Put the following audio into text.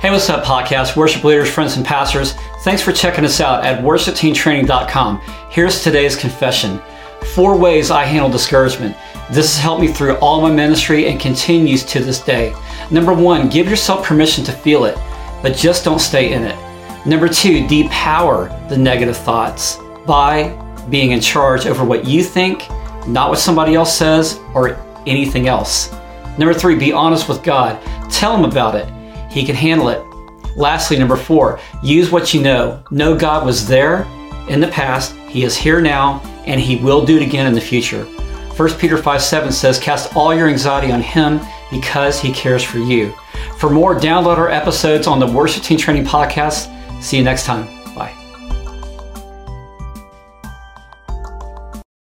Hey, what's up, podcast? Worship leaders, friends, and pastors. Thanks for checking us out at worshipteamtraining.com. Here's today's confession Four ways I handle discouragement. This has helped me through all my ministry and continues to this day. Number one, give yourself permission to feel it, but just don't stay in it. Number two, depower the negative thoughts by being in charge over what you think, not what somebody else says or anything else. Number three, be honest with God. Tell Him about it. He can handle it. Lastly, number four, use what you know. Know God was there in the past, He is here now, and He will do it again in the future. 1 Peter 5 7 says, Cast all your anxiety on Him because He cares for you. For more, download our episodes on the Worship Team Training Podcast. See you next time.